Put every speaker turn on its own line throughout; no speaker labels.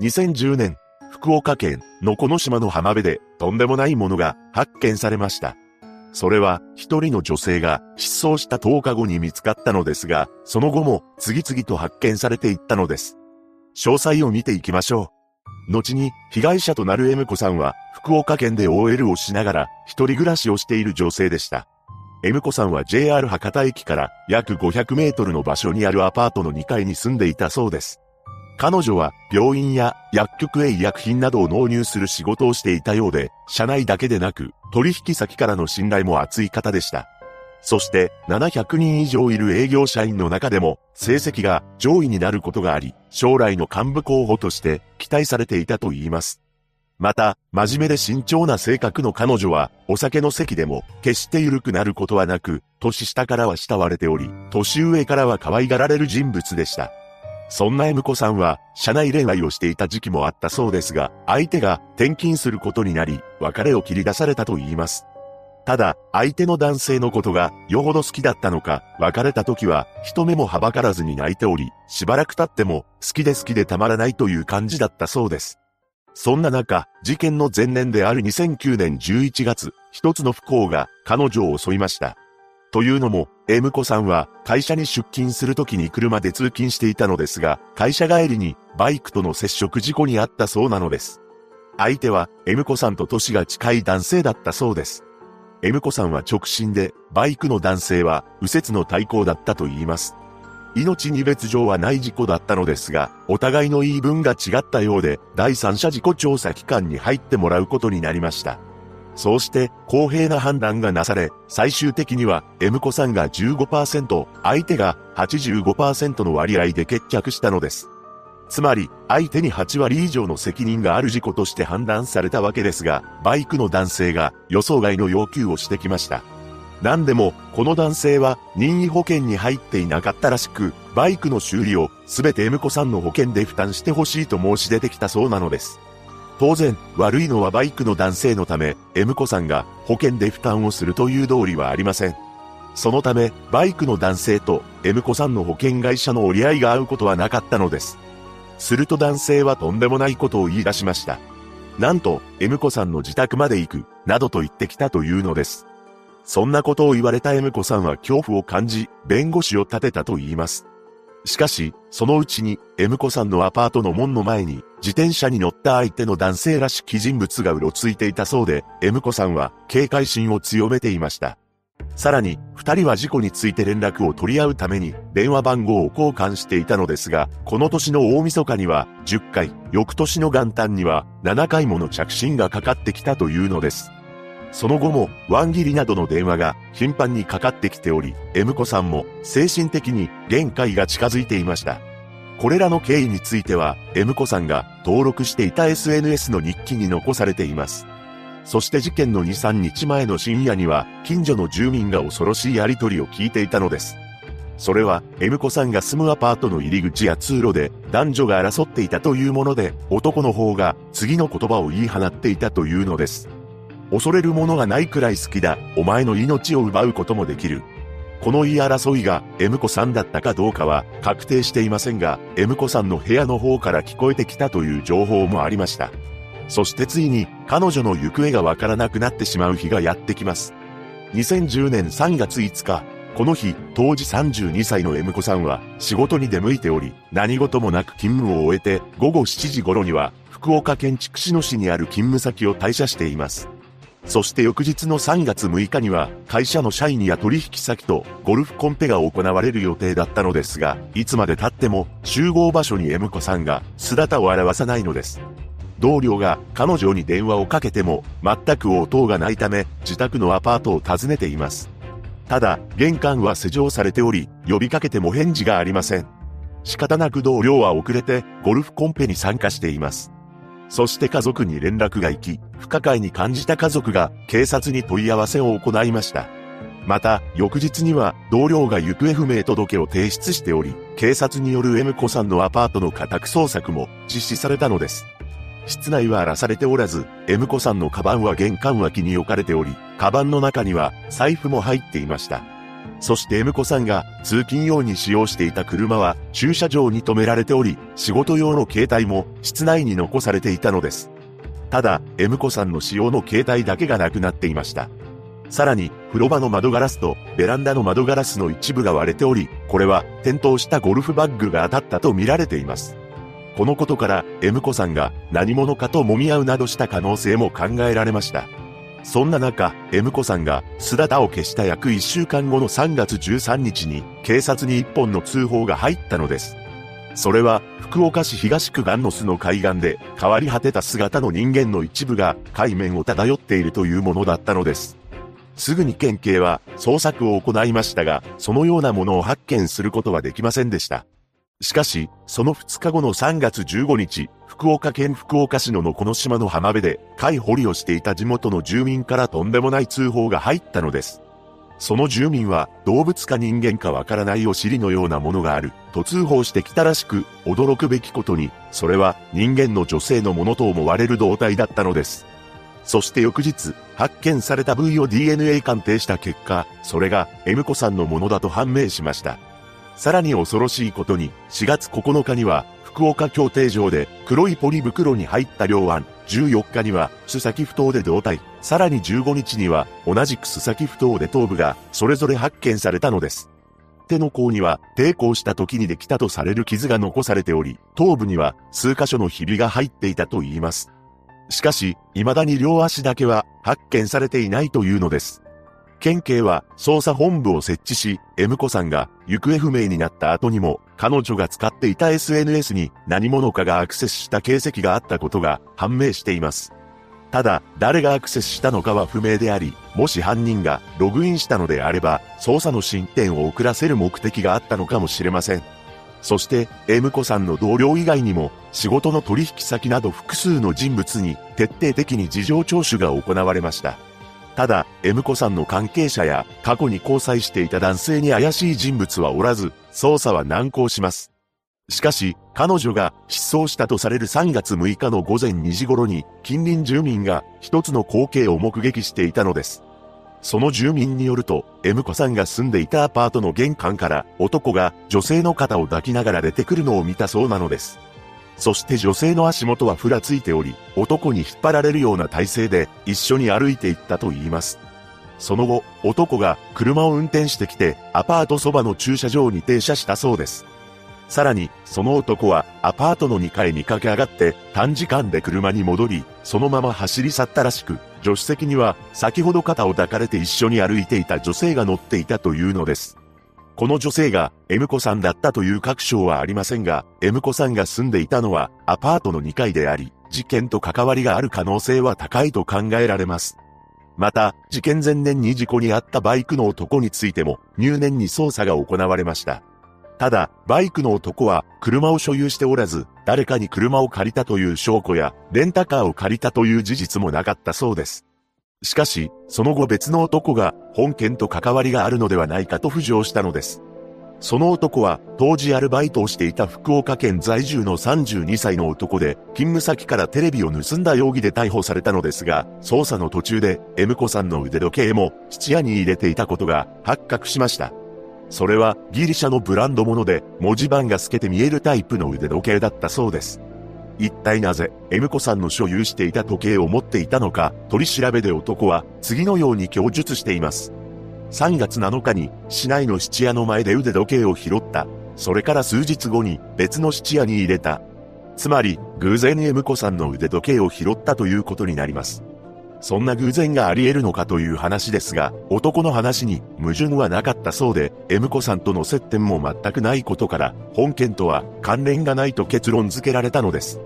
2010年、福岡県のこの島の浜辺でとんでもないものが発見されました。それは一人の女性が失踪した10日後に見つかったのですが、その後も次々と発見されていったのです。詳細を見ていきましょう。後に被害者となる M 子さんは福岡県で OL をしながら一人暮らしをしている女性でした。M 子さんは JR 博多駅から約500メートルの場所にあるアパートの2階に住んでいたそうです。彼女は病院や薬局へ医薬品などを納入する仕事をしていたようで、社内だけでなく取引先からの信頼も厚い方でした。そして700人以上いる営業社員の中でも成績が上位になることがあり、将来の幹部候補として期待されていたと言います。また、真面目で慎重な性格の彼女は、お酒の席でも、決して緩くなることはなく、年下からは慕われており、年上からは可愛がられる人物でした。そんな M 子さんは、社内恋愛をしていた時期もあったそうですが、相手が転勤することになり、別れを切り出されたと言います。ただ、相手の男性のことがよほど好きだったのか、別れた時は人目もはばからずに泣いており、しばらく経っても好きで好きでたまらないという感じだったそうです。そんな中、事件の前年である2009年11月、一つの不幸が彼女を襲いました。というのも、M 子さんは会社に出勤するときに車で通勤していたのですが、会社帰りにバイクとの接触事故にあったそうなのです。相手は M 子さんと歳が近い男性だったそうです。M 子さんは直進で、バイクの男性は右折の対向だったと言います。命に別状はない事故だったのですが、お互いの言い分が違ったようで、第三者事故調査機関に入ってもらうことになりました。そうして公平な判断がなされ、最終的には M 子さんが15%、相手が85%の割合で決着したのです。つまり、相手に8割以上の責任がある事故として判断されたわけですが、バイクの男性が予想外の要求をしてきました。何でも、この男性は任意保険に入っていなかったらしく、バイクの修理をすべて M 子さんの保険で負担してほしいと申し出てきたそうなのです。当然、悪いのはバイクの男性のため、M 子さんが保険で負担をするという道理はありません。そのため、バイクの男性と M 子さんの保険会社の折り合いが合うことはなかったのです。すると男性はとんでもないことを言い出しました。なんと、M 子さんの自宅まで行く、などと言ってきたというのです。そんなことを言われた M 子さんは恐怖を感じ、弁護士を立てたと言います。しかし、そのうちに、M 子さんのアパートの門の前に、自転車に乗った相手の男性らしき人物がうろついていたそうで、M 子さんは警戒心を強めていました。さらに、二人は事故について連絡を取り合うために、電話番号を交換していたのですが、この年の大晦日には、10回、翌年の元旦には、7回もの着信がかかってきたというのです。その後も、ワン切りなどの電話が頻繁にかかってきており、M 子さんも精神的に限界が近づいていました。これらの経緯については、M 子さんが登録していた SNS の日記に残されています。そして事件の2、3日前の深夜には、近所の住民が恐ろしいやりとりを聞いていたのです。それは、M 子さんが住むアパートの入り口や通路で男女が争っていたというもので、男の方が次の言葉を言い放っていたというのです。恐れるものがないくらい好きだ。お前の命を奪うこともできる。この言い争いが M 子さんだったかどうかは確定していませんが、M 子さんの部屋の方から聞こえてきたという情報もありました。そしてついに彼女の行方がわからなくなってしまう日がやってきます。2010年3月5日、この日、当時32歳の M 子さんは仕事に出向いており、何事もなく勤務を終えて午後7時頃には福岡県筑紫野市にある勤務先を退社しています。そして翌日の3月6日には、会社の社員や取引先とゴルフコンペが行われる予定だったのですが、いつまで経っても集合場所に M 子さんが姿を現さないのです。同僚が彼女に電話をかけても全く応答がないため、自宅のアパートを訪ねています。ただ、玄関は施錠されており、呼びかけても返事がありません。仕方なく同僚は遅れてゴルフコンペに参加しています。そして家族に連絡が行き、不可解に感じた家族が警察に問い合わせを行いました。また、翌日には同僚が行方不明届を提出しており、警察による M 子さんのアパートの家宅捜索も実施されたのです。室内は荒らされておらず、M 子さんのカバンは玄関脇に置かれており、カバンの中には財布も入っていました。そして M 子さんが通勤用に使用していた車は駐車場に止められており、仕事用の携帯も室内に残されていたのです。ただ、M 子さんの使用の携帯だけがなくなっていました。さらに、風呂場の窓ガラスとベランダの窓ガラスの一部が割れており、これは転倒したゴルフバッグが当たったと見られています。このことから、M 子さんが何者かと揉み合うなどした可能性も考えられました。そんな中、M 子さんが姿を消した約1週間後の3月13日に警察に一本の通報が入ったのです。それは、福岡市東区岸の巣の海岸で変わり果てた姿の人間の一部が海面を漂っているというものだったのです。すぐに県警は捜索を行いましたが、そのようなものを発見することはできませんでした。しかし、その2日後の3月15日、福岡県福岡市ののこの島の浜辺で貝掘りをしていた地元の住民からとんでもない通報が入ったのです。その住民は動物か人間かわからないお尻のようなものがあると通報してきたらしく驚くべきことにそれは人間の女性のものと思われる胴体だったのです。そして翌日発見された部位を DNA 鑑定した結果それが M 子さんのものだと判明しました。さらに恐ろしいことに4月9日には福岡協定場で黒いポリ袋に入った両腕、14日には須崎不当で胴体、さらに15日には同じく須崎不当で頭部がそれぞれ発見されたのです。手の甲には抵抗した時にできたとされる傷が残されており、頭部には数箇所のひびが入っていたと言います。しかし、未だに両足だけは発見されていないというのです。県警は捜査本部を設置し、M 子さんが行方不明になった後にも、彼女が使っていた SNS に何者かがアクセスした形跡があったことが判明しています。ただ、誰がアクセスしたのかは不明であり、もし犯人がログインしたのであれば、捜査の進展を遅らせる目的があったのかもしれません。そして、M 子さんの同僚以外にも、仕事の取引先など複数の人物に徹底的に事情聴取が行われました。ただ、M 子さんの関係者や過去に交際していた男性に怪しい人物はおらず、捜査は難航します。しかし、彼女が失踪したとされる3月6日の午前2時頃に、近隣住民が一つの光景を目撃していたのです。その住民によると、M 子さんが住んでいたアパートの玄関から男が女性の肩を抱きながら出てくるのを見たそうなのです。そして女性の足元はふらついており、男に引っ張られるような体勢で一緒に歩いていったと言います。その後、男が車を運転してきて、アパートそばの駐車場に停車したそうです。さらに、その男はアパートの2階に駆け上がって短時間で車に戻り、そのまま走り去ったらしく、助手席には先ほど肩を抱かれて一緒に歩いていた女性が乗っていたというのです。この女性が M 子さんだったという確証はありませんが、M 子さんが住んでいたのはアパートの2階であり、事件と関わりがある可能性は高いと考えられます。また、事件前年に事故に遭ったバイクの男についても入念に捜査が行われました。ただ、バイクの男は車を所有しておらず、誰かに車を借りたという証拠や、レンタカーを借りたという事実もなかったそうです。しかし、その後別の男が本件と関わりがあるのではないかと浮上したのです。その男は当時アルバイトをしていた福岡県在住の32歳の男で、勤務先からテレビを盗んだ容疑で逮捕されたのですが、捜査の途中で M 子さんの腕時計も質屋に入れていたことが発覚しました。それはギリシャのブランド物で文字盤が透けて見えるタイプの腕時計だったそうです。一体なぜ、M 子さんの所有していた時計を持っていたのか、取り調べで男は次のように供述しています。3月7日に市内の質屋の前で腕時計を拾った。それから数日後に別の質屋に入れた。つまり、偶然 M 子さんの腕時計を拾ったということになります。そんな偶然があり得るのかという話ですが、男の話に矛盾はなかったそうで、M 子さんとの接点も全くないことから、本件とは関連がないと結論付けられたのです。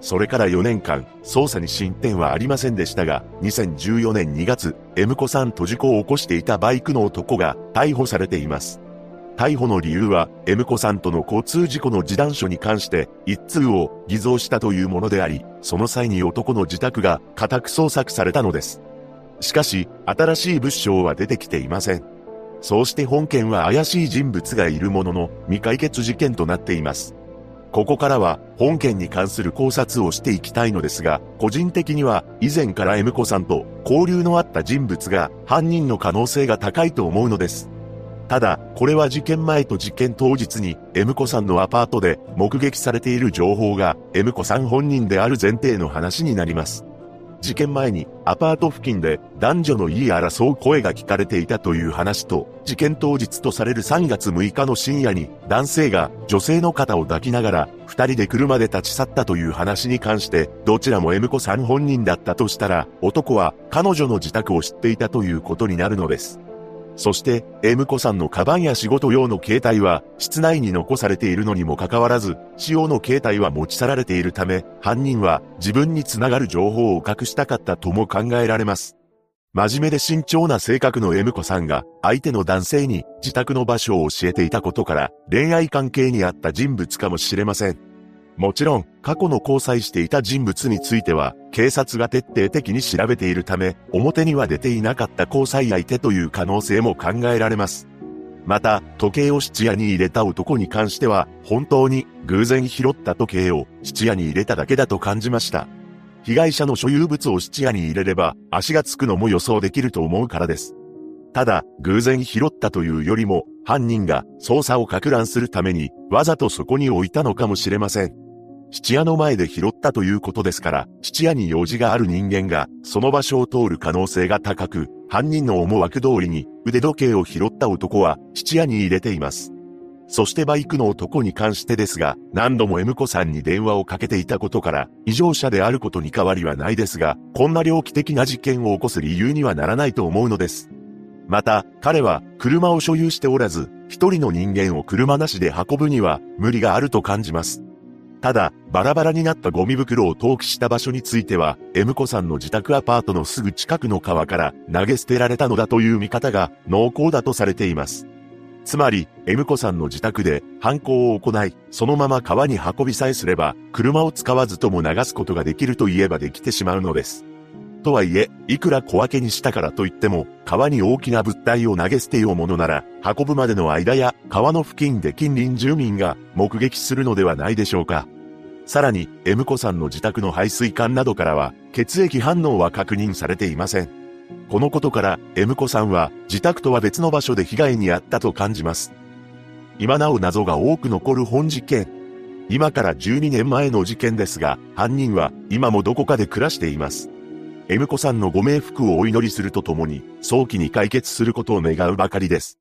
それから4年間、捜査に進展はありませんでしたが、2014年2月、M 子さんと事故を起こしていたバイクの男が逮捕されています。逮捕の理由は、M 子さんとの交通事故の示談書に関して、一通を偽造したというものであり、その際に男の自宅が家宅捜索されたのです。しかし、新しい物証は出てきていません。そうして本件は怪しい人物がいるものの、未解決事件となっています。ここからは本件に関する考察をしていきたいのですが、個人的には以前から M 子さんと交流のあった人物が犯人の可能性が高いと思うのです。ただ、これは事件前と事件当日に、M 子さんのアパートで目撃されている情報が、M 子さん本人である前提の話になります。事件前にアパート付近で男女の言い争う声が聞かれていたという話と、事件当日とされる3月6日の深夜に男性が女性の肩を抱きながら二人で車で立ち去ったという話に関して、どちらも M 子さん本人だったとしたら、男は彼女の自宅を知っていたということになるのです。そして、M 子さんのカバンや仕事用の携帯は、室内に残されているのにもかかわらず、使用の携帯は持ち去られているため、犯人は自分につながる情報を隠したかったとも考えられます。真面目で慎重な性格の M 子さんが、相手の男性に自宅の場所を教えていたことから、恋愛関係にあった人物かもしれません。もちろん、過去の交際していた人物については、警察が徹底的に調べているため、表には出ていなかった交際相手という可能性も考えられます。また、時計を質屋に入れた男に関しては、本当に偶然拾った時計を質屋に入れただけだと感じました。被害者の所有物を質屋に入れれば、足がつくのも予想できると思うからです。ただ、偶然拾ったというよりも、犯人が捜査を攪乱するために、わざとそこに置いたのかもしれません。質屋の前で拾ったということですから、質屋に用事がある人間が、その場所を通る可能性が高く、犯人の思惑通りに、腕時計を拾った男は、質屋に入れています。そしてバイクの男に関してですが、何度も M 子さんに電話をかけていたことから、異常者であることに変わりはないですが、こんな猟奇的な事件を起こす理由にはならないと思うのです。また、彼は車を所有しておらず、一人の人間を車なしで運ぶには無理があると感じます。ただ、バラバラになったゴミ袋を投棄した場所については、M 子さんの自宅アパートのすぐ近くの川から投げ捨てられたのだという見方が濃厚だとされています。つまり、M 子さんの自宅で犯行を行い、そのまま川に運びさえすれば、車を使わずとも流すことができると言えばできてしまうのです。とはいえ、いくら小分けにしたからといっても、川に大きな物体を投げ捨てようものなら、運ぶまでの間や川の付近で近隣住民が目撃するのではないでしょうか。さらに、M 子さんの自宅の排水管などからは、血液反応は確認されていません。このことから、M 子さんは、自宅とは別の場所で被害に遭ったと感じます。今なお謎が多く残る本事件。今から12年前の事件ですが、犯人は、今もどこかで暮らしています。M 子さんのご冥福をお祈りするとともに、早期に解決することを願うばかりです。